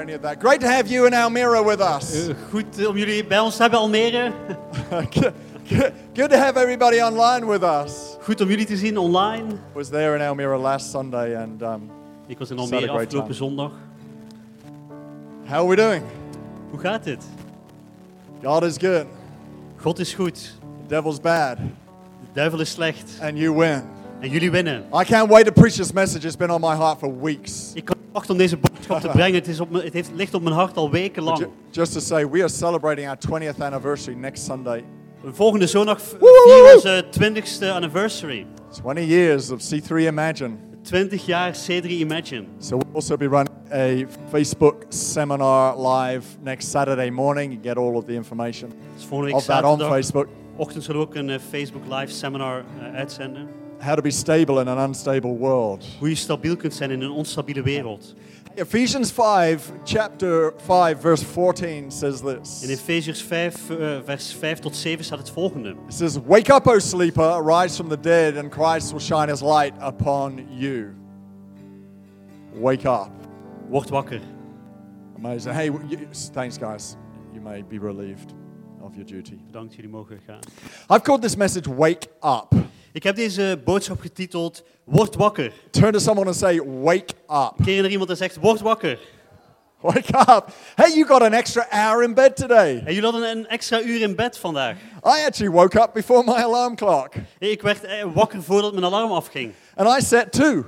Any of that. Great to have you in Almira with us. Eh, Goed om jullie bij ons te hebben, Almere. Good to have everybody online with us. Goed om jullie te zien online. I was there in Almira last Sunday, and um, Ik was in Almere afgelopen zondag. how are we doing? Hoe gaat het? God is good. God is goed. The devil's bad, De duivel is slecht. and you win. En jullie winnen. I can't wait to preach this message. It's been on my heart for weeks. Ik kan wachten om deze te brengen. Het, is op me, het heeft, ligt op mijn hart al weken lang. Ju- Just to say, we are celebrating our 20th anniversary next Sunday. Volgende zondag vieren onze 20ste anniversary. 20 years of C3 Imagine. 20 jaar C3 Imagine. So we'll also be running a Facebook seminar live next Saturday morning. You get all of the information Dus volgende week of that on. Facebook. Ochtend zullen we ook een eh, Facebook live seminar eh, uitzenden. How to be stable in an unstable world. Hoe je stabiel kunt zijn in een onstabiele wereld. Ephesians 5, chapter 5, verse 14 says this. In. Efeziërs 5, eh, vers 5 tot 7 staat het volgende. It says, Wake up, O sleeper, rise from the dead, and Christ will shine his light upon you. Wake up. Word wakker. Amazing. Hey, you, thanks, guys. You may be relieved of your duty. Bedankt, jullie mogen gaan. I've called this message Wake Up. Ik heb deze boodschap getiteld Word wakker. Turn to someone and say, Wake up. Keer naar iemand en zegt Word wakker. Wake up. Hey, you got an extra hour in bed today. En jullie hadden een extra uur in bed vandaag. I actually woke up before my alarm clock. Ik werd eh, wakker voordat mijn alarm afging. And I set two.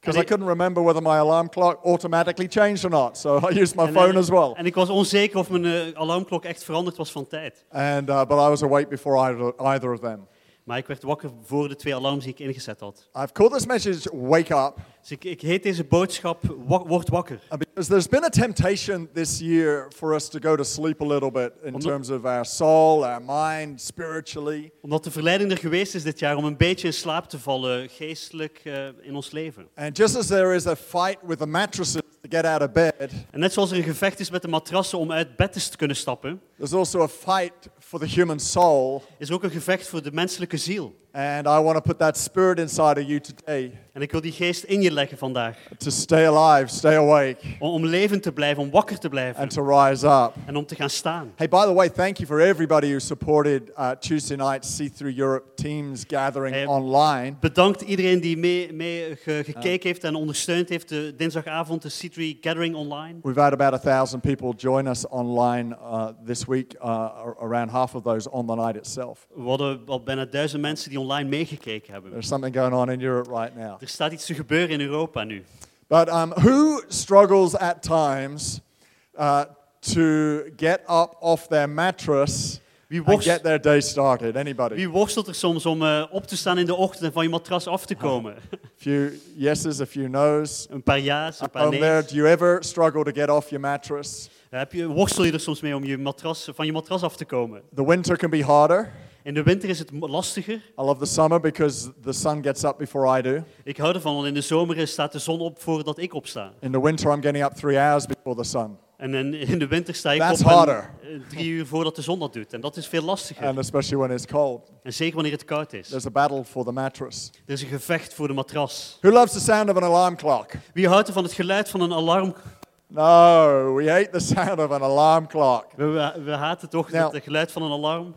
Because I couldn't remember whether my alarm clock automatically changed or not. So I used my En, phone eh, as well. En ik was onzeker of mijn eh, alarmklok echt veranderd was van tijd. And, uh, but I was awake before either, either of them. Maar ik werd wakker voor de twee alarms die ik ingezet had. I've called this message Wake Up Dus ik, ik heet deze boodschap wa- Word wakker. uh, because there's been a temptation this year for us to go to sleep a little bit in Omdat- terms of our soul, our mind, spiritually. Omdat de verleiding er geweest is dit jaar om een beetje in slaap te vallen, geestelijk eh, in ons leven. And just as there is a fight with the mattresses to get out of bed, En net zoals er een gevecht is met de matrassen om uit bed te kunnen stappen, there's also a fight for the human soul. is ook een gevecht voor de menselijke ziel. And I want to put that spirit inside of you today En ik wil die geest in je leggen vandaag. to stay alive, stay awake, Om, om levend te blijven, om wakker te blijven. and to rise up. En om te gaan staan. Hey, by the way, thank you for everybody who supported uh, Tuesday night See Through Europe Teams gathering Hey, online. Bedankt iedereen die mee, mee ge- gekeken heeft en ondersteund heeft. De dinsdagavond de C3 Gathering online. We've had about a thousand people join us online uh, this week, uh, ar- around half of those on the night itself. We hadden al bijna duizend mensen die online meegekeken hebben. There's something going on in Europe right now. Er staat iets te gebeuren in Europa nu. But um, who struggles at times uh, to get up off their mattress Wie, and worst- get their day started? Anybody? wie worstelt er soms om eh, op te staan in de ochtend en van je matras af te komen? Few yeses, a few no's. een paar ja's, een paar Home there, nee's. do you ever struggle to get off your mattress? Heb je, worstel je er soms mee om je matras, van je matras af te komen? The winter can be harder. In de winter is het lastiger. I love the summer because the sun gets up before I do. Ik hou ervan, want in de zomer staat de zon op voordat ik opsta. In the winter, I'm getting up three hours before the sun. En in, de winter sta ik That's op harder. eh, drie uur voordat de zon dat doet. En dat is veel lastiger. And especially when it's cold. En zeker wanneer het koud is. There's a battle for the mattress. Er is een gevecht voor de matras. Who loves the sound of an alarm clock? Wie houdt er van het geluid van een alarm? No, we hate the sound of an alarm clock. We, we, we haten toch Nou. het geluid van een alarm.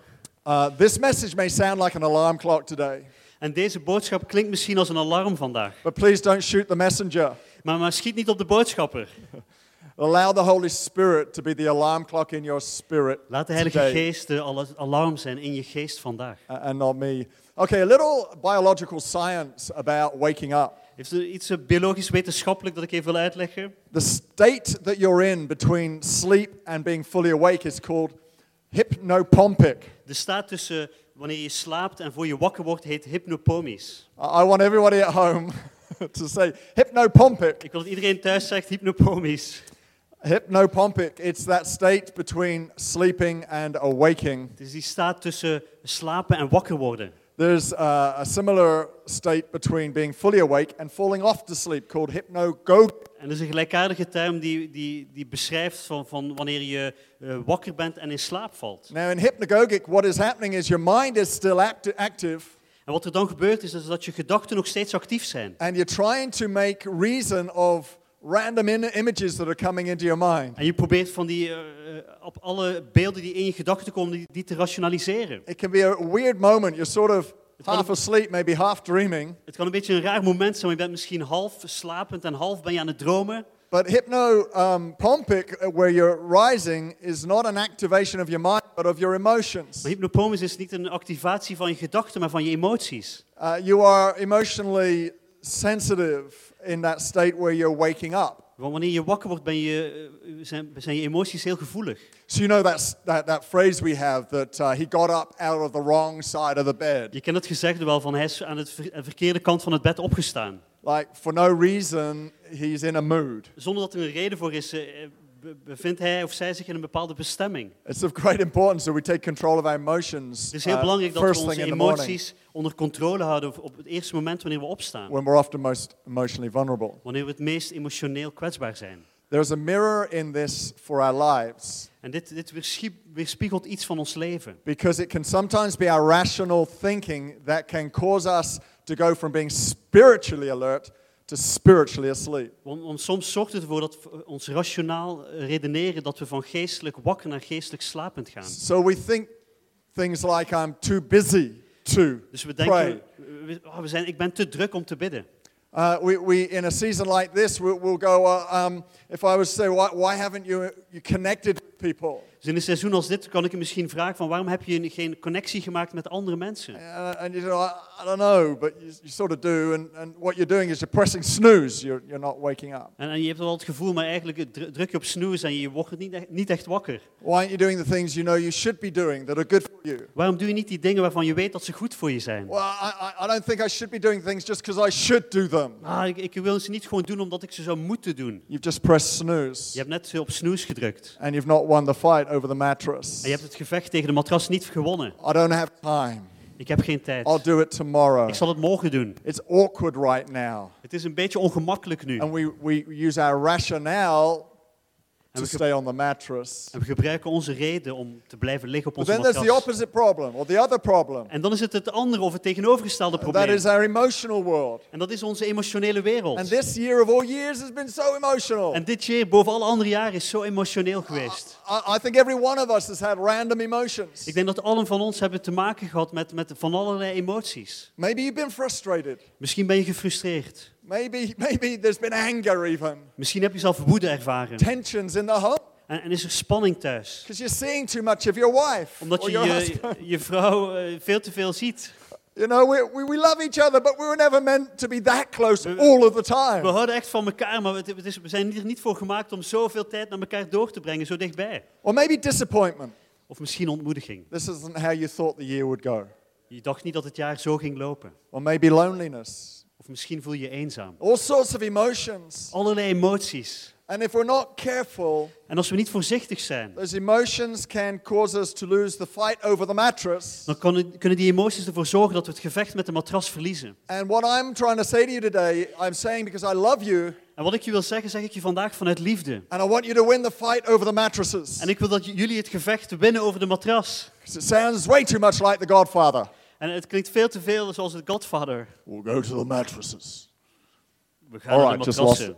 Uh, this message may sound like an alarm clock today, En deze boodschap klinkt misschien als een alarm vandaag. but please don't shoot the messenger. Maar, maar schiet niet op de boodschapper. Allow the Holy Spirit to be the alarm clock in your spirit Laat de Heilige today, Geest de al- alarm zijn in je geest vandaag. uh, and not me. Okay, a little biological science about waking up. Heeft er iets eh, biologisch wetenschappelijk dat ik even wil uitleggen? The state that you're in between sleep and being fully awake is called hypnopompic. De staat tussen wanneer je slaapt en voor je wakker wordt, heet hypnopomies. I want everybody at home to say hypnopompic. Ik wil dat iedereen thuis zegt hypnopomies. Hypnopompic. It's that state between sleeping and awaking. Is die staat tussen slapen en wakker worden. There's uh, a similar state between being fully awake and falling off to sleep called hypnagogic. En dat is een gelijkaardige term die, die, die beschrijft van, van wanneer je eh, wakker bent en in slaap valt. Now, in hypnagogic, what is happening is your mind is still act- active En wat er dan gebeurt is, is dat je gedachten nog steeds actief zijn. and you're trying to make reason of random images that are coming into your mind. En je probeert van die, eh, op alle beelden die in je gedachten komen, die, die te rationaliseren. It can be a weird moment. You're sort of half asleep, maybe half dreaming. Het kan een beetje een raar moment zijn, je bent misschien half slapend en half ben je aan het dromen. But hypnopompic, uh, where you're rising, is not an activation of your mind, but of your emotions. Maar hypnopomus is niet een activatie van je gedachten, maar van je emoties. Uh, you are emotionally sensitive in that state where you're waking up. Want wanneer je wakker wordt, ben je, eh, zijn, zijn je emoties heel gevoelig. So you know that's, that, that phrase we have that uh, he got up out of the wrong side of the bed. Je kent het gezegde wel van hij is aan de verkeerde kant van het bed opgestaan. Like for no reason, he's in a mood. Zonder dat er een reden voor is, eh, bevindt hij of zij zich in een bepaalde bestemming. It's of great importance that we take control of our emotions Het is heel uh, belangrijk dat we onze emoties onder controle houden op- het eerste moment wanneer we opstaan. when we're often most emotionally vulnerable. Wanneer we het meest emotioneel kwetsbaar zijn. There's a mirror in this for our lives En dit, dit weerspiegelt iets van ons leven. because it can sometimes be our rational thinking that can cause us to go from being spiritually alert to spiritually asleep. Want, want soms zorgt het ervoor dat we ons rationaal eh, redeneren dat we van geestelijk wakker naar geestelijk slapend gaan. So we think things like I'm too busy to Dus we pray. denken, we, oh, we zijn, ik ben te druk om te bidden. Uh, we, we, in a season like this, we'll, we'll go, uh, um, if I was to say, why, why haven't you, you connected with people? Dus in een seizoen als dit kan ik je misschien vragen van waarom heb je geen connectie gemaakt met andere mensen? Uh, and you know, I, I don't know, but you, you sort of do. And, and what you're doing is you're pressing snooze. You're, you're not waking up. En, en je hebt wel het gevoel, maar eigenlijk dru- druk je op snooze en je wordt niet echt, niet echt wakker. Why aren't you doing the things you know you should be doing that are good for you? Waarom doe je niet die dingen waarvan je weet dat ze goed voor je zijn? Well, I, I, don't think I should be doing things just because I should do them. Ah, ik, ik wil ze niet gewoon doen omdat ik ze zou moeten doen. You've just pressed Je snooze. hebt net op snooze gedrukt. And you've not won the fight over the mattress. En je hebt het gevecht tegen de matras niet gewonnen. I don't have time. Ik heb geen tijd. I'll do it tomorrow. Ik zal het morgen doen. It's awkward right now. Het is een beetje ongemakkelijk nu. And we, we use our rationale to stay on the mattress. en we gebruiken onze reden om te blijven liggen op But onze then there's the matras. opposite problem, or the other problem. En dan is het het andere of het tegenovergestelde That probleem. is our emotional world. En dat is onze emotionele wereld. And this year of all years has been so emotional. En dit jaar, boven alle andere jaren, is zo emotioneel geweest. I, I think every one of us has had random emotions. Ik denk dat allen van ons hebben te maken gehad met, met van allerlei emoties. Maybe you've been frustrated. Misschien ben je gefrustreerd. Maybe, maybe there's been anger even. Misschien heb je zelf woede ervaren. Tensions in the home. En, en is er spanning thuis. Because you're seeing too much of your wife Omdat je je, je vrouw eh, veel te veel ziet. You know, we, we, we love each other, but we were never meant to be that close all of the We time. houden echt van elkaar, maar het, het is, we zijn er niet voor gemaakt om zoveel tijd naar elkaar door te brengen, zo dichtbij. Or maybe disappointment. Of misschien ontmoediging. This isn't how you thought the year would go. Je dacht niet dat het jaar zo ging lopen. Or maybe loneliness. Of misschien voel je je eenzaam. All sorts of emotions. Allerlei emoties. And if we're not careful, En als we niet voorzichtig zijn, those emotions can cause us to lose the fight over the mattress. dan kunnen kunnen die emoties ervoor zorgen dat we het gevecht met de matras verliezen. And what I'm trying to say to you today, I'm saying because I love you En wat ik je wil zeggen, zeg ik je vandaag vanuit liefde. and I want you to win the fight over the mattresses. En ik wil dat jullie het gevecht winnen over de matras. it sounds way too much like the Godfather. En het klinkt veel te veel zoals het Godfather. We'll go to the mattresses. We gaan All right, just lost.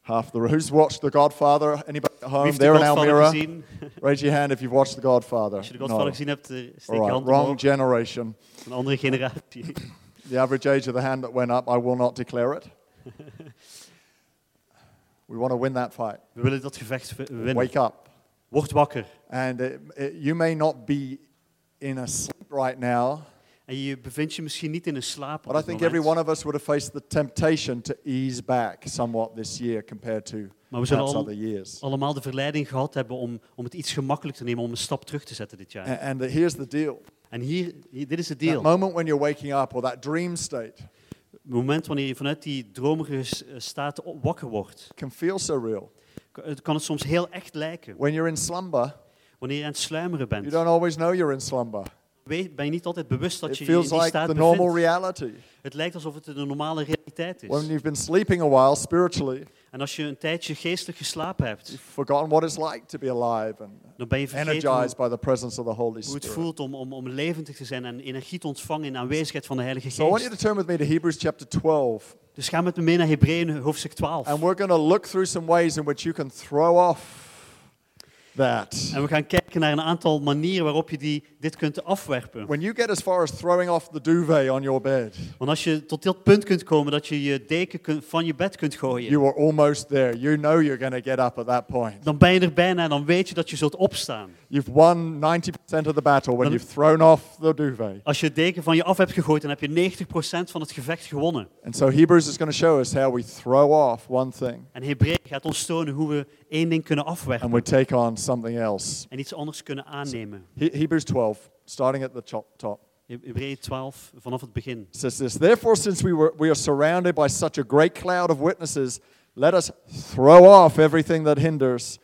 Half the who's watched The Godfather? Anybody at home? There in Almira. gezien? Raise your hand if you've watched The Godfather. Als je de Godfather No. gezien hebt, eh, steek All je hand wrong omhoog. generation. Een andere generatie. The average age of the hand that went up, I will not declare it. we want to win that fight. We willen dat gevecht winnen. Wake up. Word wakker. And it, it- you may not be in a sleep right now, En je bevindt je misschien niet in een slaap. But I think every one of us would have faced the temptation to ease back somewhat this year compared to Maar we zullen perhaps al- other years. allemaal de verleiding gehad hebben om, om het iets gemakkelijk te nemen, om een stap terug te zetten dit jaar. And, and the- here's the deal. En hier, hier- dit is het That deal. moment when you're waking up or that dream state Het moment wanneer je vanuit die dromerige eh, staat wakker wordt, can feel so real. het kan het soms heel echt lijken. When you're in slumber, Wanneer je aan het sluimeren you bent, don't always know you're in slumber. Ben je niet altijd bewust dat je in die like staat the normal bevindt. reality. Het lijkt alsof het een normale realiteit When is. you've been sleeping a while spiritually, En als je een tijdje geestelijk geslapen hebt, you've forgotten what it's like to be alive and dan ben je vergeten hoe, energized by the presence of the Holy hoe het Spirit. voelt om, om, om levendig te zijn en energie te ontvangen in de aanwezigheid van de Heilige So I want you to Geest. turn with me to Hebrews chapter 12. Dus ga met me mee naar Hebreeën hoofdstuk 12. And we're going to look through some ways in which you can throw off that. En we gaan kijken naar een aantal manieren waarop je die, dit kunt afwerpen. When you get as far as throwing off the duvet on your bed, Want als je tot dit punt kunt komen dat je je deken kunt- van je bed kunt gooien, you are almost there. You know you're going to get up at that point. dan ben je er bijna en dan weet je dat je zult opstaan. You've won 90% of the battle when Dan- you've thrown off the duvet. Als je het deken van je af hebt gegooid, dan heb je 90% van het gevecht gewonnen. And so Hebrews is going to show us how we throw off one thing En Hebreeën gaat ons tonen hoe we één ding kunnen and we take on something else. en iets anders kunnen aannemen. He- Hebrews 12, starting at the top. top. Hebreeën 12, vanaf het begin. says this Therefore, since we, were, we are surrounded by such a great cloud of witnesses, let us throw off everything that hinders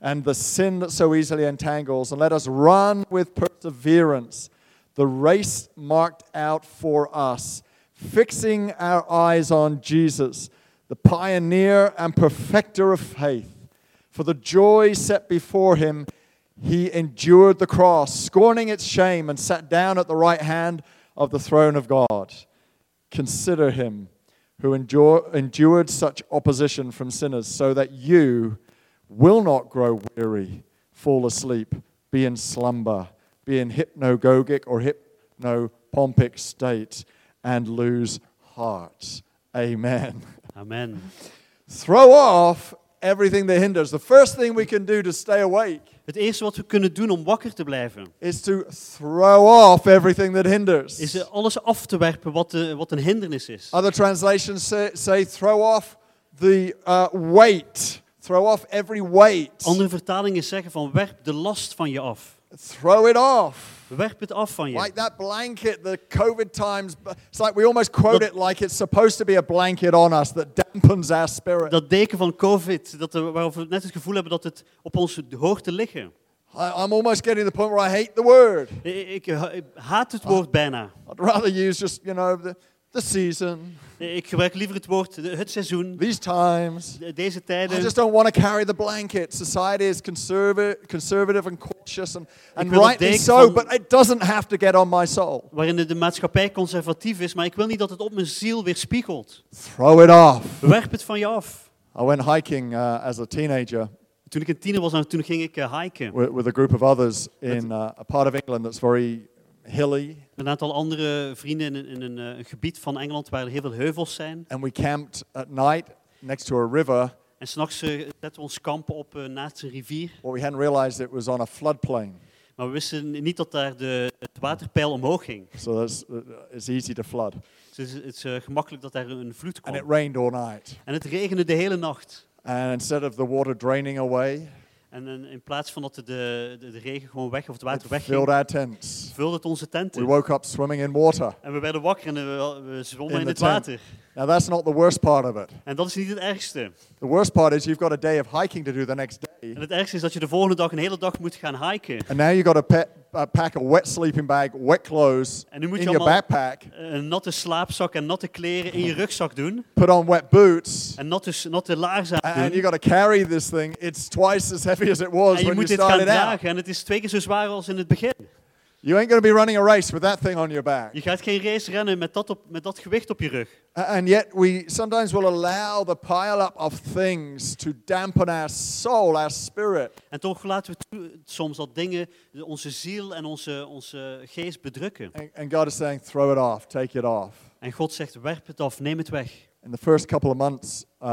and the sin that so easily entangles, and let us run with perseverance the race marked out for us, fixing our eyes on Jesus, the pioneer and perfecter of faith. For the joy set before him, he endured the cross, scorning its shame, and sat down at the right hand of the throne of God. Consider him who endure, endured such opposition from sinners, so that you will not grow weary, fall asleep, be in slumber, be in hypnagogic or hypnopompic state, and lose heart. Amen. Amen. Throw off everything that hinders. The first thing we can do to stay awake Het eerste wat we kunnen doen om wakker te blijven, is to throw off everything that hinders. is eh, alles af te werpen wat, de, wat een hindernis is. Other translations say, say throw off the uh, weight. Throw off every weight. Andere vertalingen zeggen van werp de last van je af. Throw it off. Werp het af van je. Like that blanket, the COVID times. It's like we almost quote it like it's supposed to be a blanket on us that dampens our spirit. Dat deken van COVID, dat, we- waarover we net het gevoel hebben dat het op ons hoort te liggen. I, I'm almost getting to the point where I hate the word. Ik, ik haat het woord bijna. I'd rather use just, you know, the, the season, Ik gebruik liever het woord de- het seizoen, these times. de- deze I tijden. just don't want to carry the blanket. Society is conservative, conservative and cautious, and, and rightly so, but it doesn't have to get on my soul. Waarin de, maatschappij conservatief is, maar ik wil niet dat het op mijn ziel weer spiegelt. Throw it off. Werp het van je af. I went hiking uh, as a teenager Toen ik een tiener was, en toen ging ik eh, hiken. with, with a group of others in uh, a part of England that's very hilly, Met een aantal andere vrienden in, een- in een, eh, een gebied van Engeland waar er heel veel heuvels zijn. and we camped at night next to a river. En s'nachts uh, zetten we ons kampen op eh, naast een rivier. We hadn't realized it was on a floodplain, Maar we wisten niet dat daar de, het waterpeil omhoog ging. so that's, uh, it's easy to flood. Dus het is, gemakkelijk dat daar een vloed And it kwam. rained all night. En het regende de hele nacht. And instead of the water draining away, En in, plaats van dat de, de, de regen gewoon weg of het water filled wegging, our tents. vulde het onze We tenten. woke up swimming in water. En we werden wakker en we, we zwommen In het water. Now, that's not the worst part of it. En dat is niet het ergste. The worst part is you've got a day of hiking to do the next day. En het ergste is dat je de volgende dag een hele dag moet gaan hiken. And now you've got to pe- uh, pack a wet sleeping bag, wet clothes En nu moet in je your allemaal backpack, een natte slaapzak en natte kleren in je rugzak doen. put on wet boots, En natte, natte laarzen and aan you doen. got to carry this thing. It's twice as heavy as it was En je when you moet dit gaan started out. dragen. En het is twee keer zo zwaar als in het begin. You ain't going to be running a race with that thing on your back. Je gaat geen race rennen met dat, op, met dat gewicht op je rug. And yet, we sometimes will allow the pile up of things to dampen our soul, our spirit. En toch laten we toe, soms dat dingen onze ziel en onze, onze geest bedrukken. And, and God is saying, throw it off, take it off. En God zegt, werp het af, neem het weg. In the first couple of months, uh,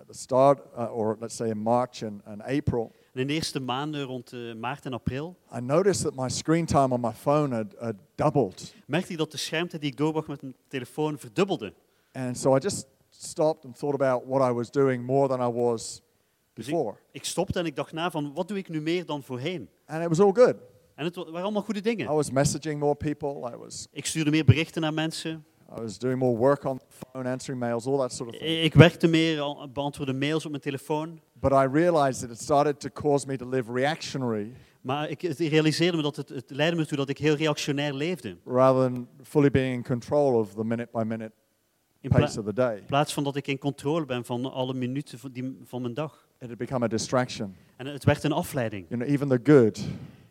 at the start, uh, or let's say in March and, and April, de eerste maanden rond eh, maart en april I noticed that my screen time on my phone had, had doubled. merkte ik dat de schermtijd die ik doorbracht met mijn telefoon verdubbelde. And so I just stopped and thought about what I was doing more than I was Dus ik, before. ik stopte en ik dacht na van wat doe ik nu meer dan voorheen? And it was all good. En het wa- waren allemaal goede I dingen. was messaging more people. I was, Ik stuurde meer berichten naar mensen. I was doing more work on the phone, answering mails, all that sort of thing. Ik werkte meer, beantwoordde mails op mijn telefoon. But I realized that it started to cause me to live reactionary Maar ik realiseerde me dat het, het leidde me ertoe dat ik heel reactionair leefde. rather than fully being in control of the minute by minute In, pace of the day. in plaats van dat ik in controle ben van alle minuten van, die, van mijn dag. It had become a distraction. En het werd een afleiding. You know, even the good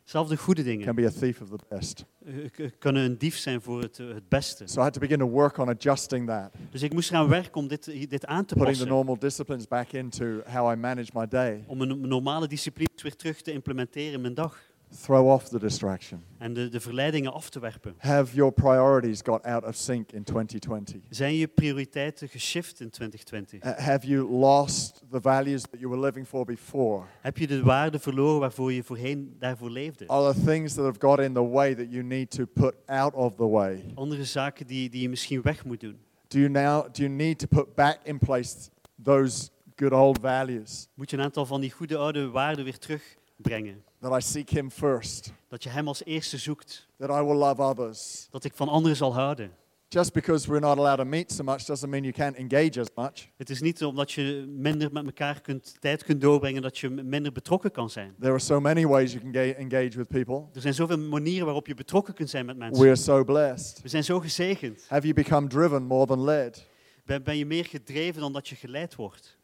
Zelfs de goede can dingen be a thief of the best. eh, kunnen een dief zijn voor het, eh, het beste. So I had to begin to work on adjusting that, Dus ik moest gaan werken om dit, dit aan te putting the passen. normal disciplines back into how I manage my day. Om mijn normale disciplines weer terug te implementeren in mijn dag. Throw off the distraction. En de, de verleidingen af te werpen. Have your priorities got out of sync in 2020? Zijn je prioriteiten geshift in 2020? Uh, Have you lost the values that you were living for before? Heb je de waarde verloren waarvoor je voorheen daarvoor leefde? Are there things that have got in the way that you need to put out of the way? Andere zaken die, die je misschien weg moet doen. Do you now do you need to put back in place those good old values Moet je een aantal van die goede oude waarden weer terugbrengen. That I seek him first, Dat je hem als eerste zoekt. that I will love others? Dat ik van anderen zal houden. Just because we're not allowed to meet so much doesn't mean you can't engage as much. Het is niet omdat je minder met elkaar kunt, tijd kunt doorbrengen dat je minder betrokken kan zijn. There are so many ways you can ga- engage with people. Er zijn zoveel manieren waarop je betrokken kunt zijn met We mensen. are so blessed. We zijn zo gezegend. Have you become driven more than led? Ben, ben je meer gedreven dan dat je geleid wordt?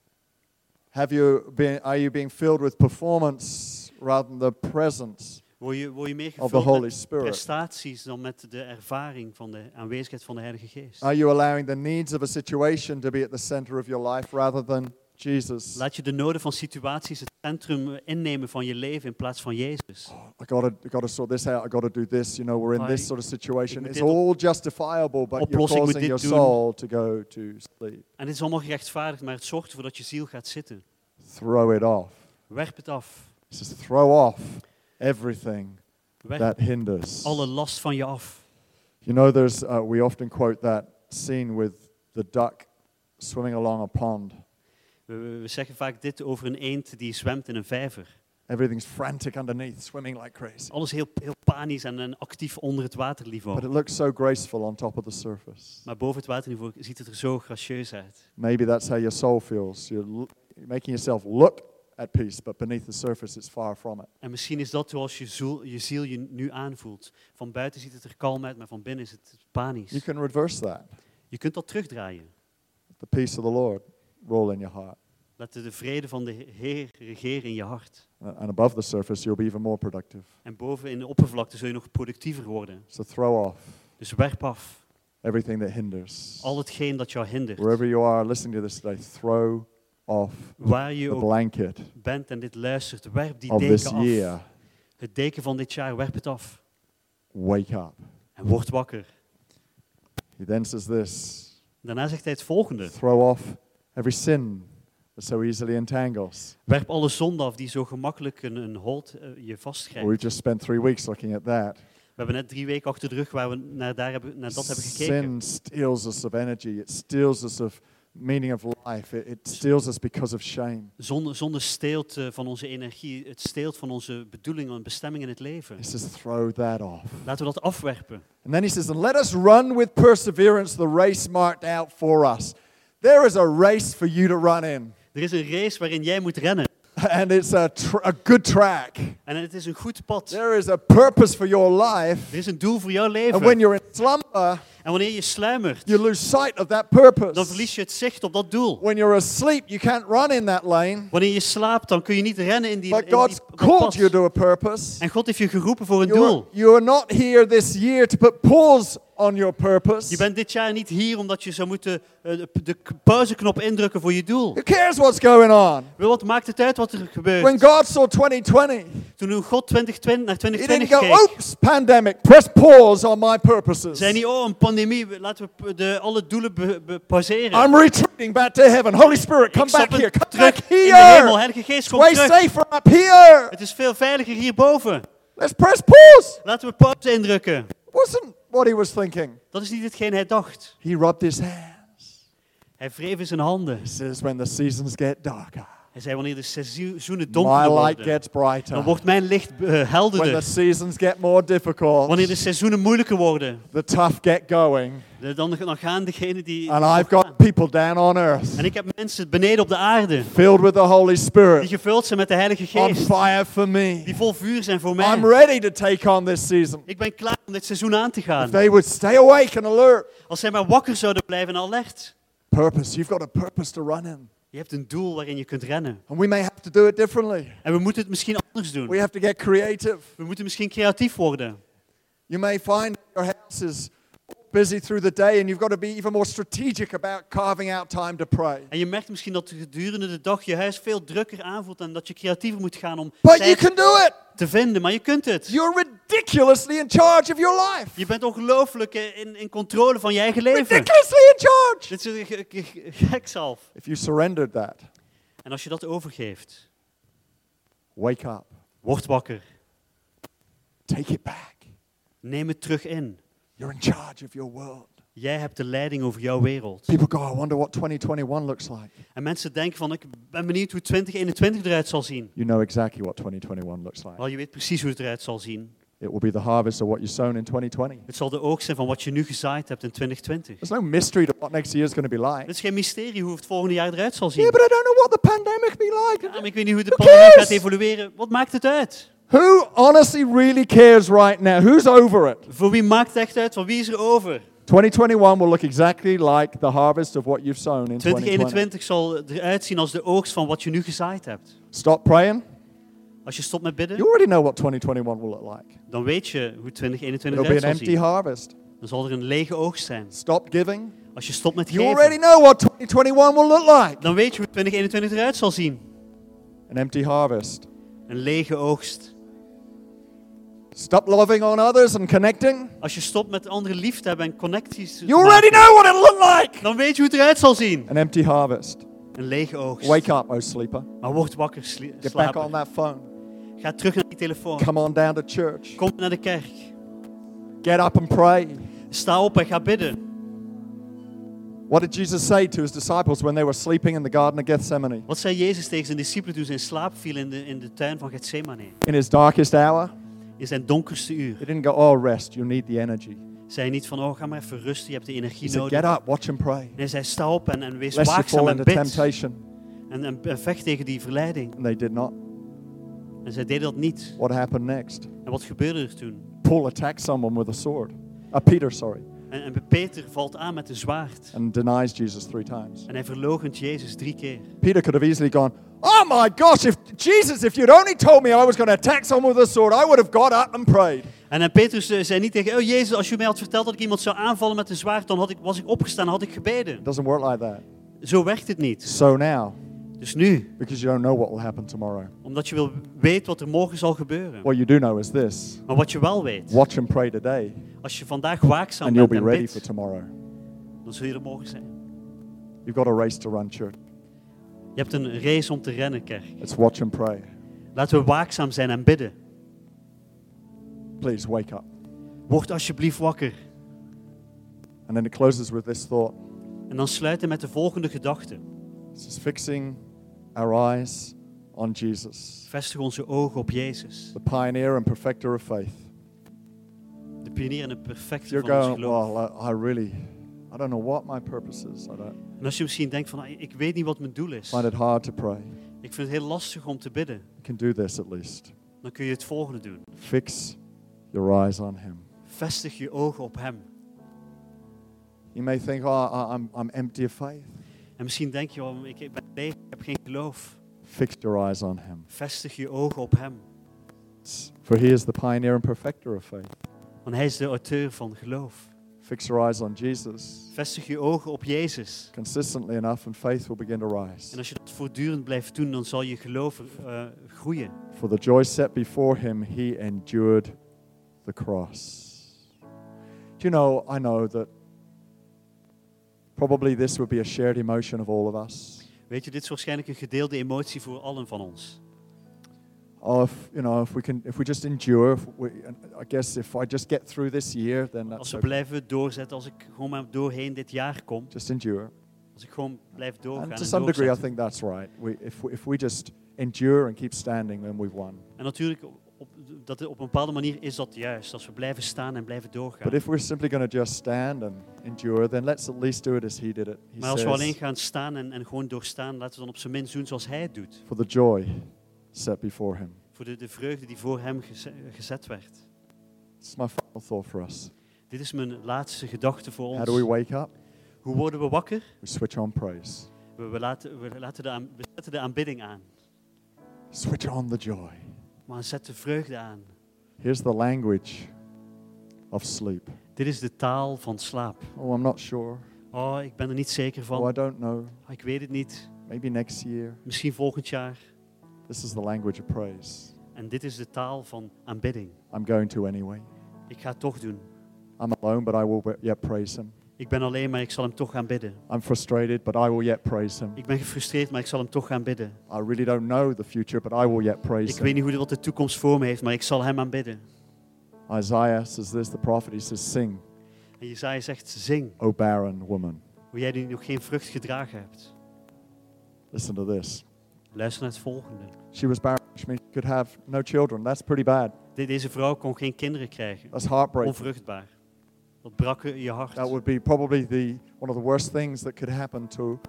Have you been, are you being filled with performance rather than the presence Word je, word je meer of the Holy met Spirit? prestaties dan met de ervaring van de aanwezigheid van de Heilige Geest? Are you allowing the needs of a situation to be at the center of your life rather than Jesus? Laat je de noden van situaties het centrum innemen van je leven in plaats van Jezus. I gotta, I gotta sort this out. I gotta do this. You know, we're in this sort of situation. It's all justifiable, but you're causing your soul to go to sleep. En dit is allemaal gerechtvaardigd, maar het zorgt ervoor dat je ziel gaat zitten. Throw it off. Werp het af. It says throw off everything that hinders. alle last van je af. You know, there's uh, we often quote that scene with the duck swimming along a pond. We, we- we zeggen vaak dit over een eend die zwemt in een vijver. Everything's frantic underneath, swimming like crazy. Alles heel, heel panisch en, en actief onder het water niveau. But it looks so graceful on top of the surface. Maar boven het waterniveau ziet het er zo gracieus uit. Maybe that's how your soul feels. You're making yourself look at peace, but beneath the surface, it's far from it. En misschien is dat zoals je ziel, je ziel je nu aanvoelt. Van buiten ziet het er kalm uit, maar van binnen is het You panisch. can reverse that. Je kunt dat terugdraaien. The peace of the Lord roll in your heart. Laat de vrede van de Heer regeren in je hart. Uh, And above the surface, you'll be even more productive. En boven in de oppervlakte zul je nog productiever worden. So throw off Dus werp af everything that hinders. al hetgeen dat jou hindert. Wherever you are listening to this today, throw off Waar je the ook blanket bent en dit luistert, werp die of this deken af. year. Het deken van dit jaar, werp het af. Wake up. En word wakker. He then says this Daarna zegt hij het volgende. throw off every sin that so easily entangles. Werp alle zonde af die zo gemakkelijk een, een hold eh, je vastgrijpt. We've just spent three weeks looking at that. We hebben net drie weken achter de rug waar we naar, daar hebben, naar dat hebben gekeken. Sin steals us of energy. It steals us of meaning of life. It, it steals us because of shame. Zonde, zonde steelt eh, van onze energie, het steelt van onze bedoeling en bestemming in het leven. He says, throw that off. Laten we dat afwerpen. And then he says, and let us run with perseverance the race marked out for us. There is a race for you to run in. Er is een race waarin jij moet rennen. And it's a, a good track. En het is een goed pad. There is a purpose for your life. Er is een doel voor jouw And leven. when you're in slumber, En wanneer je sluimert, you lose sight of that dan purpose. verlies je het zicht op dat doel. When you're asleep, you can't run in that lane. Wanneer je slaapt, dan kun je niet rennen in die, in But die God's called you to a purpose. En God heeft je geroepen voor een You're, doel. you are not here this year to put pause on your purpose. Je bent dit jaar niet hier omdat je zou moeten eh, de, pauzeknop indrukken voor je doel. Who cares what's going on? Wat maakt het uit wat er gebeurt? When God saw 2020, Toen God 2020 naar He didn't 2020 go, keek, oops, pandemic, press pause on my purposes. Hij, oh, een pandemie, laten we de, alle doelen be, be- pauzeren. I'm retreating back to heaven. Holy Spirit, come back here. Come terug back in de hemel. here. Heilige Geest, kom way terug. safer up here. Het is veel veiliger hierboven. Let's press pause. Laten we pauze indrukken. Wasn't what he was thinking. Dat is niet hetgeen hij dacht. He rubbed his hands. Hij wreef in zijn handen. He says, when the seasons get darker, Hij zei, wanneer de seizoenen donkerder worden, dan wordt mijn licht eh, When the helderder. seasons get more difficult, Wanneer de seizoenen moeilijker worden, the tough get going. de- dan, dan gaan degenen die... And I've got people down on earth En ik heb mensen beneden op de aarde, filled with the Holy die Spirit, gevuld zijn met de Heilige on Geest, fire for me. die vol vuur zijn voor I'm mij. ready to take on this season. Ik ben klaar om dit seizoen aan te If gaan. they would stay awake and alert. Als zij maar wakker zouden blijven en alert. Purpose. You've got a purpose to run in. Je hebt een doel waarin je kunt rennen. And we may have to do it differently. En we moeten het misschien anders doen. We have to get creative. We moeten misschien creatief worden. You may find your house is busy through the day and you've got to be even more strategic about carving out time to pray. En je merkt misschien dat gedurende de dag je huis veel drukker aanvoelt en dat je creatiever moet gaan om But you can do it. Te vinden. Maar je kunt het. You're ridiculously in charge of your life. Je bent ongelooflijk in, in controle van je eigen leven. Ridiculously in charge. Dit is ge- ge- ge- gek zelf. If you surrendered that, En als je dat overgeeft, wake up. word wakker. Take it back. Neem het terug in. You're in charge of your world. Jij hebt de leiding over jouw wereld. People go, I wonder what 2021 looks like. En mensen denken van, ik ben benieuwd hoe 2021 eruit zal zien. You know exactly what 2021 looks like. Wel, je weet precies hoe het eruit zal zien. It will be the harvest of what you sown in 2020. Het zal de oogst zijn van wat je nu gezaaid hebt in 2020. There's no mystery to what next year is going to be like. Het is geen mysterie hoe het volgende jaar eruit zal zien. Yeah, but I don't know what the pandemic be like. Ja, maar ik weet niet hoe de pandemie gaat evolueren. Wat maakt het uit? Who honestly really cares right now? Who's over it? Voor wie maakt het echt uit? Van wie is er over? 2021 will look exactly like the harvest of what you've sown in 2020. 2021 zal eruit zien als de oogst van wat je nu gezaaid hebt. Stop praying. Als je stopt met bidden, You already know what 2021 will look like. dan weet je hoe 2021 It'll be eruit an zal empty zien. harvest. Dan zal er een lege oogst zijn. Stop giving. Als je stopt met You already geven, know what 2021 will look like. dan weet je hoe 2021 eruit zal zien. An empty harvest. Een lege oogst. Stop loving on others and connecting. Als je stopt met anderen lief te hebben en connecties You already know what it'll look like. dan weet je hoe het eruit zal zien. An empty harvest. Een lege oogst. Wake up, oh sleeper. Maar word wakker, sli- Get back on that phone. Ga terug naar die telefoon. Come on down to church. Kom naar de kerk. Get up and pray. Sta op en ga bidden. What did Jesus say to his disciples when they were sleeping in the Garden of Gethsemane? Wat zei Jezus tegen zijn discipelen toen ze in slaap vielen in de, in de tuin van Gethsemane? In his darkest hour, In zijn donkerste uur. he didn't go, Oh, rest, you need the energy. Zei niet van, oh ga maar even rusten, je hebt de He energie said, nodig. Get up, watch and pray. Nee, zei sta op en, en wees Lest waakzaam en bid. temptation. En, en, en vecht tegen die verleiding. And they did not. En zij deden dat niet. What happened next? En wat gebeurde er toen? Paul attacked someone with a sword. Uh, Peter, sorry. En, en Peter valt aan met een zwaard. And denies Jesus three times. En hij verloochent Jezus drie keer. Peter could have easily gone, Oh my gosh, if Jesus, if you'd only told me I was going to attack someone with a sword, I would have got up and prayed. En, Petrus eh, zei niet tegen, oh Jezus, als je mij had verteld dat ik iemand zou aanvallen met een zwaard, dan had ik, was ik opgestaan had ik gebeden. Doesn't work like that. Zo werkt het niet. So now, Dus nu, because you don't know what will happen tomorrow, omdat je wil weet wat er morgen zal gebeuren. what you do know is this Maar wat je wel weet, watch and pray today, als je vandaag waakzaam and you'll bent be en ready for tomorrow. dan zul je er morgen zijn. You've got a race to run, church. Je hebt een race om te rennen, kerk. It's watch and pray. Laten we waakzaam zijn en bidden. Please wake up. Word alsjeblieft wakker. And then it closes with this thought. En dan sluiten met de volgende gedachte. This is fixing our eyes on Jesus, Vestig onze ogen op Jezus. the pioneer and perfecter of faith. De pionier en de perfecte You're van ons going, geloof. well, I, I really, don't know what my purpose is. I don't En als je misschien denkt van, ah, ik weet niet wat mijn doel is. find it hard to pray. Ik vind het heel lastig om te bidden. You can do this at least. Dan kun je het volgende doen. Fix your eyes on Him. Vestig je ogen op Hem. You may think, oh, I- I'm, I'm empty of faith. En misschien denk je, oh, ik ik ben leeg, ik heb geen geloof. Fix your eyes on Him. Vestig je ogen op Hem. For He is the pioneer and perfecter of faith. Want Hij is de auteur van geloof. Fix your eyes on Jesus. Vestig je ogen op Jezus. Consistently enough, and faith will begin to En rise. als je dat voortdurend blijft doen, dan zal je geloof eh, groeien. For the joy set before Him, He endured the cross. Do you know, I know that Probably this would be a shared emotion of all of us. Weet je, dit is waarschijnlijk een gedeelde emotie voor allen van ons. Oh, if you know, if we can, if we just endure, if we, I guess if I just get through this year, then Als that's we okay. blijven doorzetten, als ik gewoon maar doorheen dit jaar kom, just endure. als ik gewoon blijf doorgaan And to some degree, I think that's right. We, if we, if we just endure and keep standing, then we've won. En natuurlijk, op, dat, op een bepaalde manier is dat juist, als we blijven staan en blijven doorgaan. But if we're simply going to just stand and endure, then let's at least do it as He did it. He Maar als we alleen gaan staan en, en gewoon doorstaan, laten we dan op zijn minst doen zoals hij het doet. for the joy set before Him. Voor de, de vreugde die voor hem geze- gezet werd. It's my final thought for us. Dit is mijn laatste gedachte voor How do we ons. wake up? Hoe worden we wakker? We switch on praise. We, we, laten, we, laten de aan, we zetten de aanbidding aan. Switch on the joy. Maar zet de vreugde aan. Here's the language of sleep. Dit is de taal van slaap. Oh, I'm not sure. Oh, ik ben er niet zeker Oh, van. I don't know. Oh, ik weet het niet. Maybe next year. Misschien volgend jaar. This is the language of praise. En dit is de taal van aanbidding. I'm going to anyway. Ik ga het toch doen. I'm alone, but I will yet praise Him. Ik ben alleen, maar ik zal hem toch gaan bidden. I'm frustrated, but I will yet praise Him. Ik ben gefrustreerd, maar ik zal hem toch gaan bidden. I really don't know the future, but I will yet praise Ik Him. weet niet hoe wat de toekomst voor me heeft, maar ik zal hem aanbidden. Isaiah says this, the prophet, he says, Sing, En Jezaja zegt, zing, O barren woman. hoe jij nu nog geen vrucht gedragen hebt. Listen to this. Luister naar het volgende. She was barren, which means she could have no children. That's pretty bad. De- Deze vrouw kon geen kinderen krijgen. That's heartbreaking. Onvruchtbaar. Dat brak je hart. That would be probably the one of the worst things that could happen to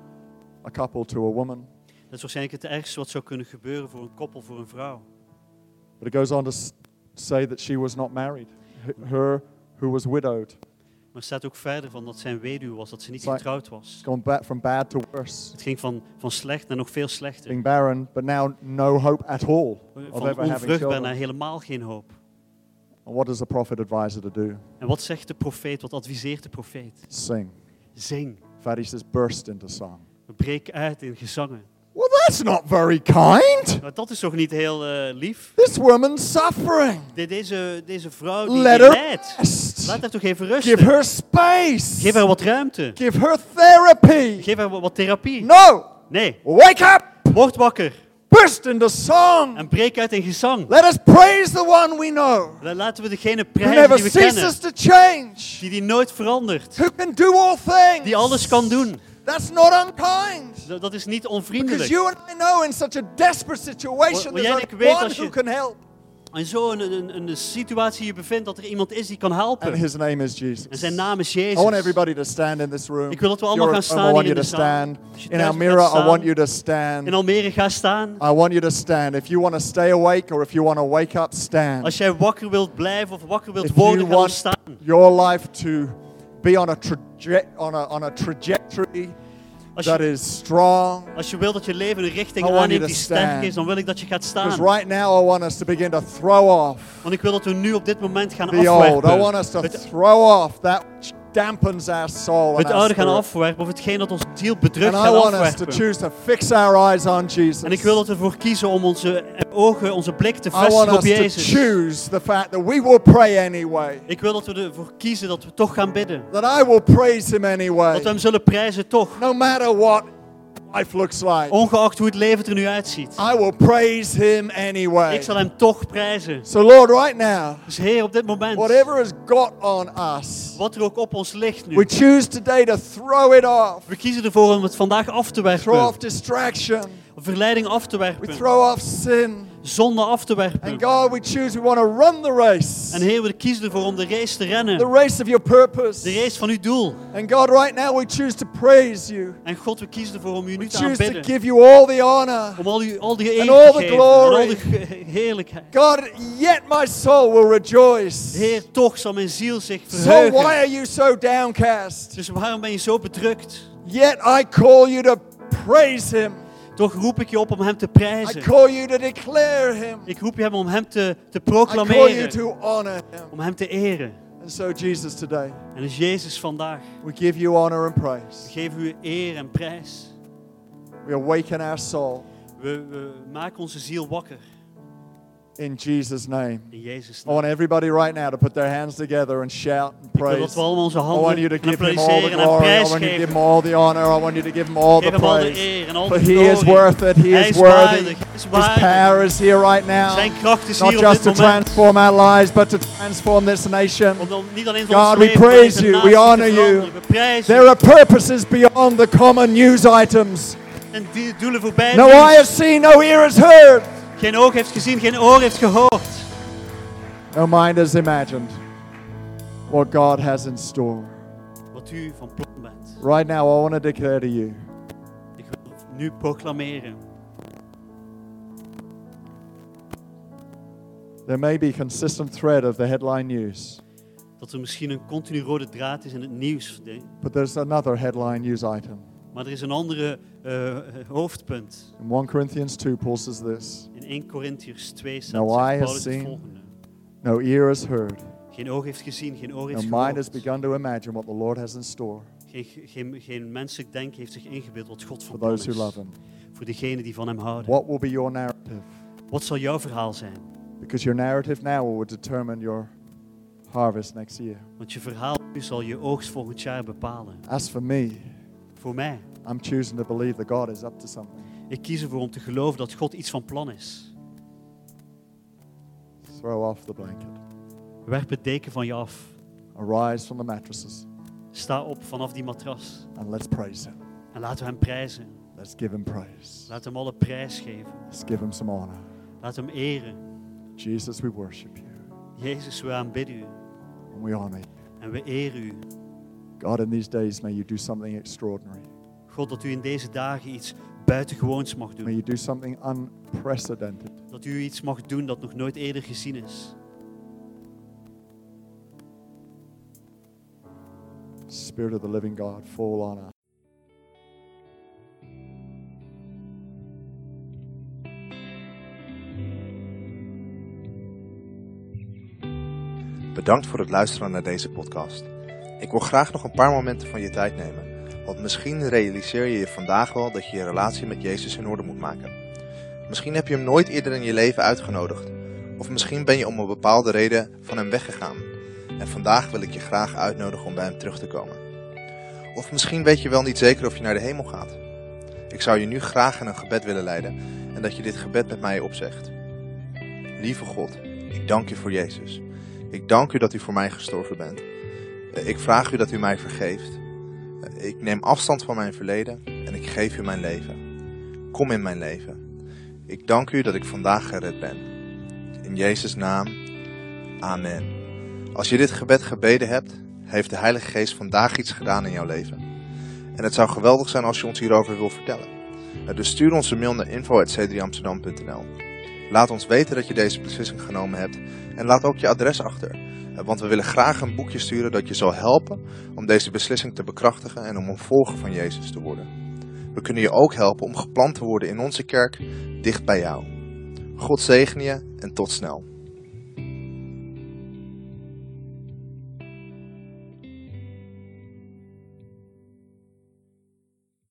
a couple, to a woman. Dat is waarschijnlijk het ergste wat zou kunnen gebeuren voor een koppel, voor een vrouw. But it goes on to s- say that she was not married. H- Her who was widowed. Maar staat ook verder van dat zij een weduwe was, dat ze niet like- getrouwd was. Gone back from bad to worse. Het ging van, van slecht naar nog veel slechter. Being barren, but now no hope at all of Van ever onvruchtbaar naar helemaal geen hoop. And what does the prophet advise her to do? En wat zegt de profeet, wat adviseert de profeet? Sing. Zing. He says, burst into song. Breek uit in gezangen. Well, that's not very kind. Maar dat is toch niet heel eh, lief? This woman's suffering. De- deze, deze vrouw die, Let her. Laat haar toch even Give rusten. her space. Geef haar wat ruimte. Give her therapy. Geef haar wat, therapie. No. Nee, Wake up. word wakker. Burst into song. En breek uit in gezang. Let us praise the one we know. La- Laten we degene prijzen die we kennen. to change. Die die nooit verandert. Who can do all things. Die alles kan doen. That's not unkind. Dat is niet Because onvriendelijk. you and I know in such a desperate situation, there's one who can help. In zo'n een, een, een situatie je bevindt dat er iemand is die kan And helpen. his name is Jesus. En zijn naam is I want Jezus. everybody to stand in this room. Ik wil dat we allemaal you're gaan home, I staan want hier you in to stand. In Almere, I want staan. you to stand. In Almere ga staan. I want you to stand. If you want to stay awake or if you want to wake up, stand. Als jij wakker wilt blijven of wakker wilt If worden, ga staan. your life to be on a, traje- on a, on a trajectory Als that is strong. als je wilt dat je leven een richting I aanneemt die sterk is, dan wil ik dat je gaat Because staan. right now I want us to begin to throw off Want ik wil dat we nu op dit moment gaan the old. I want us to Het, throw off that dampens our soul and het oude gaan afwerpen, of hetgeen dat onze ziel bedrukt And I gaan want us to afwerpen. choose to fix our eyes on Jesus. En ik wil dat we ervoor kiezen om onze ogen, onze blik te I want vestigen op us to Jezus. choose the fact that we will pray anyway. Ik wil dat we ervoor kiezen dat we toch gaan bidden. That I will praise him anyway. Dat we hem zullen prijzen toch. No matter what life looks like. Ongeacht hoe het leven er nu uitziet. I will praise him anyway. Ik zal hem toch prijzen. So Lord, right now, Dus Heer, op dit moment, whatever has got on us, wat er ook op ons ligt we nu. choose today to throw it off. We kiezen ervoor om het vandaag af te Throw werpen. off distraction. Verleiding af te We werpen. throw off sin. Zonde af te And werpen. God, we choose, we want to run the race. En Heer, we kiezen ervoor om de race te The rennen. race of your purpose. De race van uw doel. And God, right now we choose to praise you. En God, we kiezen ervoor om u We nu te choose to aanbidden. give you all the honor. Om al die, al die eer And te all the geven. En glory. al de heerlijkheid. God, yet my soul will rejoice. Heer, toch zal mijn ziel zich So why verheugen. are you so downcast? Dus waarom ben je zo bedrukt? Yet I call you to praise him. Toch roep ik je op om hem te I prijzen. call you to declare him. Ik roep je hem om hem te, te I call you proclameren. to honor him. Om hem te eren. And so, Jesus, today, En dus Jezus vandaag. we give you honor and praise. Geef u eer en prijs. We awaken our soul. We, we maken onze ziel wakker. In Jesus' name. In Jezus I want everybody right now to put their hands together and shout and Ik wil dat praise. we allemaal onze I want you to give him all the glory. I want you to give him all the honor. I want you to give him all the Geef hem al de praise. For he is worth it. He is worthy. waardig. Hij is His power is here right now. Zijn kracht is Not just to transform our lives, but to transform this nation. Om dan niet alleen voor God, we praise you. We honor you. veranderen. We prijzen There are purposes beyond the common news items. en die doelen voorbij. No eye has seen, no ear has heard. Geen oog heeft gezien, geen oor heeft gehoord. No mind has imagined what God has in store. Wat u van plan bent. Right now, I want to declare to you Ik wil nu proclameren. there may be consistent thread of the headline news, Dat er misschien een continu rode draad is in het nieuws. but there's another headline news item. Maar er is een andere eh, hoofdpunt. In 1 Corinthians 2, Paul says this In 1 Corinthiërs 2 staat No zegt eye has het volgende. No ear has heard, Geen oog heeft gezien, geen oor no heeft mind has begun to imagine what the Lord has in store Geen, geen, geen menselijk denken heeft zich ingebeeld wat God plan those who love Him. Voor degenen die van hem houden. What will be your narrative? Wat zal jouw verhaal zijn? Because your narrative now will determine your harvest next year. Want je verhaal nu zal je oogst volgend jaar bepalen. As for me, Voor mij. I'm choosing to believe that God is up to something. Ik kies ervoor om te geloven dat God iets van plan is. Throw off the blanket. Werp het deken van je af. Arise from the mattresses Sta op vanaf die matras. and let's praise Him. En laten we hem prijzen. Let's give Him praise. Laat hem alle prijs geven. Let's give Him some honor. Laat hem eren. Jesus, we worship you Jezus, we aanbidden u. and we honor you. En we eren u. God, in these days, may you do something extraordinary. God, dat u in deze dagen iets buitengewoons mag May doen. you do something unprecedented. Dat u iets mag doen dat nog nooit eerder gezien is. Spirit of the living God, fall on us. Bedankt voor het luisteren naar deze podcast. Ik wil graag nog een paar momenten van je tijd nemen. Want misschien realiseer je je vandaag wel dat je je relatie met Jezus in orde moet maken. Misschien heb je hem nooit eerder in je leven uitgenodigd. Of misschien ben je om een bepaalde reden van hem weggegaan. En vandaag wil ik je graag uitnodigen om bij hem terug te komen. Of misschien weet je wel niet zeker of je naar de hemel gaat. Ik zou je nu graag in een gebed willen leiden en dat je dit gebed met mij opzegt. Lieve God, ik dank je voor Jezus. Ik dank u dat u voor mij gestorven bent. Eh, Ik vraag u dat u mij vergeeft. Eh, Ik neem afstand van mijn verleden en ik geef u mijn leven. Kom in mijn leven. Ik dank u dat ik vandaag gered ben. In Jezus' naam. Amen. Als je dit gebed gebeden hebt, heeft de Heilige Geest vandaag iets gedaan in jouw leven. En het zou geweldig zijn als je ons hierover wil vertellen. Eh, Dus stuur ons een mail naar info.c3amsterdam.nl Laat ons weten dat je deze beslissing genomen hebt en laat ook je adres achter. Want we willen graag een boekje sturen dat je zal helpen om deze beslissing te bekrachtigen en om een volger van Jezus te worden. We kunnen je ook helpen om geplant te worden in onze kerk dicht bij jou. God zegen je en tot snel.